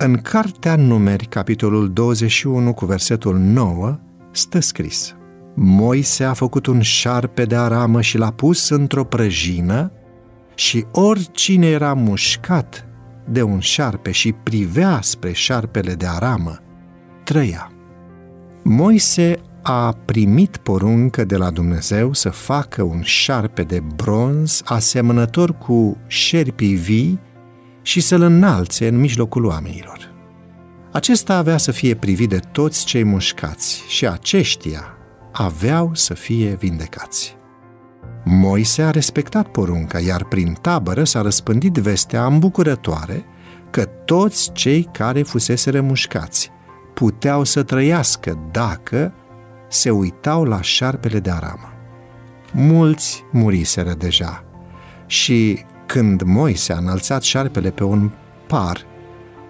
În Cartea Numeri, capitolul 21, cu versetul 9, stă scris Moise a făcut un șarpe de aramă și l-a pus într-o prăjină și oricine era mușcat de un șarpe și privea spre șarpele de aramă, trăia. Moise a primit poruncă de la Dumnezeu să facă un șarpe de bronz asemănător cu șerpii vii și să-l înalțe în mijlocul oamenilor. Acesta avea să fie privit de toți cei mușcați și aceștia aveau să fie vindecați. Moise a respectat porunca, iar prin tabără s-a răspândit vestea îmbucurătoare că toți cei care fusese mușcați puteau să trăiască dacă se uitau la șarpele de aramă. Mulți muriseră deja și când Moise a înălțat șarpele pe un par,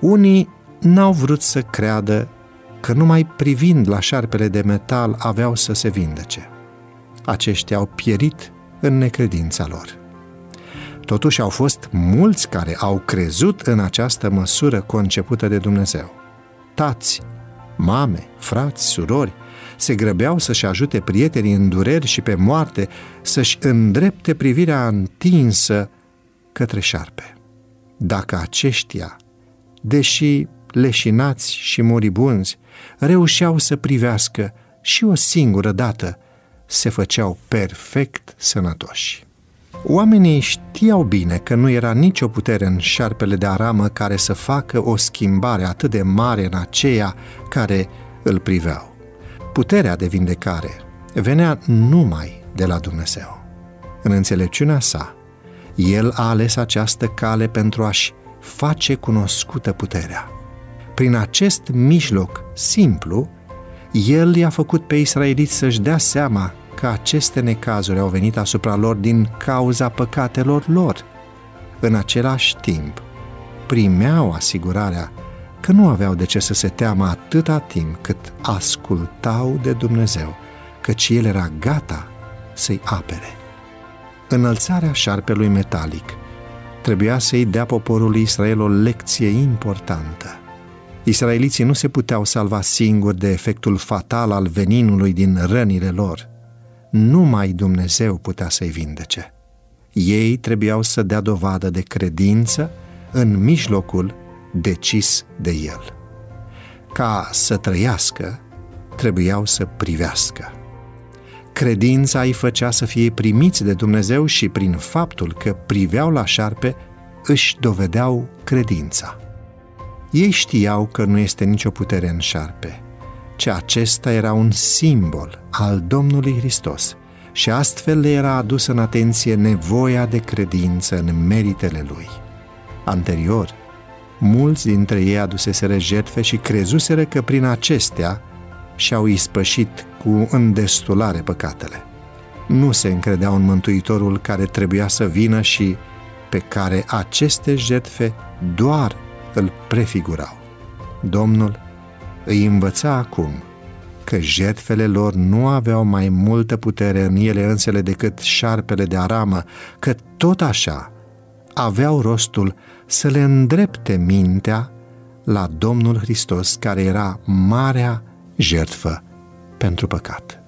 unii n-au vrut să creadă că numai privind la șarpele de metal aveau să se vindece. Aceștia au pierit în necredința lor. Totuși au fost mulți care au crezut în această măsură concepută de Dumnezeu. Tați, mame, frați, surori, se grăbeau să-și ajute prietenii în dureri și pe moarte, să-și îndrepte privirea întinsă către șarpe. Dacă aceștia, deși leșinați și moribunzi, reușeau să privească și o singură dată, se făceau perfect sănătoși. Oamenii știau bine că nu era nicio putere în șarpele de aramă care să facă o schimbare atât de mare în aceia care îl priveau. Puterea de vindecare venea numai de la Dumnezeu. În înțelepciunea sa, el a ales această cale pentru a-și face cunoscută puterea. Prin acest mijloc simplu, el i-a făcut pe israeliți să-și dea seama că aceste necazuri au venit asupra lor din cauza păcatelor lor. În același timp, primeau asigurarea că nu aveau de ce să se teamă atâta timp cât ascultau de Dumnezeu, căci El era gata să-i apere. Înălțarea șarpelui metalic trebuia să-i dea poporului Israel o lecție importantă. Israeliții nu se puteau salva singuri de efectul fatal al veninului din rănile lor. Numai Dumnezeu putea să-i vindece. Ei trebuiau să dea dovadă de credință în mijlocul decis de El. Ca să trăiască, trebuiau să privească. Credința îi făcea să fie primiți de Dumnezeu și prin faptul că priveau la șarpe, își dovedeau credința. Ei știau că nu este nicio putere în șarpe, ci acesta era un simbol al Domnului Hristos și astfel le era adus în atenție nevoia de credință în meritele Lui. Anterior, mulți dintre ei aduseseră jertfe și crezuseră că prin acestea și-au ispășit cu îndestulare păcatele. Nu se încredeau în Mântuitorul care trebuia să vină și pe care aceste jertfe doar îl prefigurau. Domnul îi învăța acum că jertfele lor nu aveau mai multă putere în ele însele decât șarpele de aramă, că tot așa aveau rostul să le îndrepte mintea la Domnul Hristos, care era marea jertfă pentru păcat.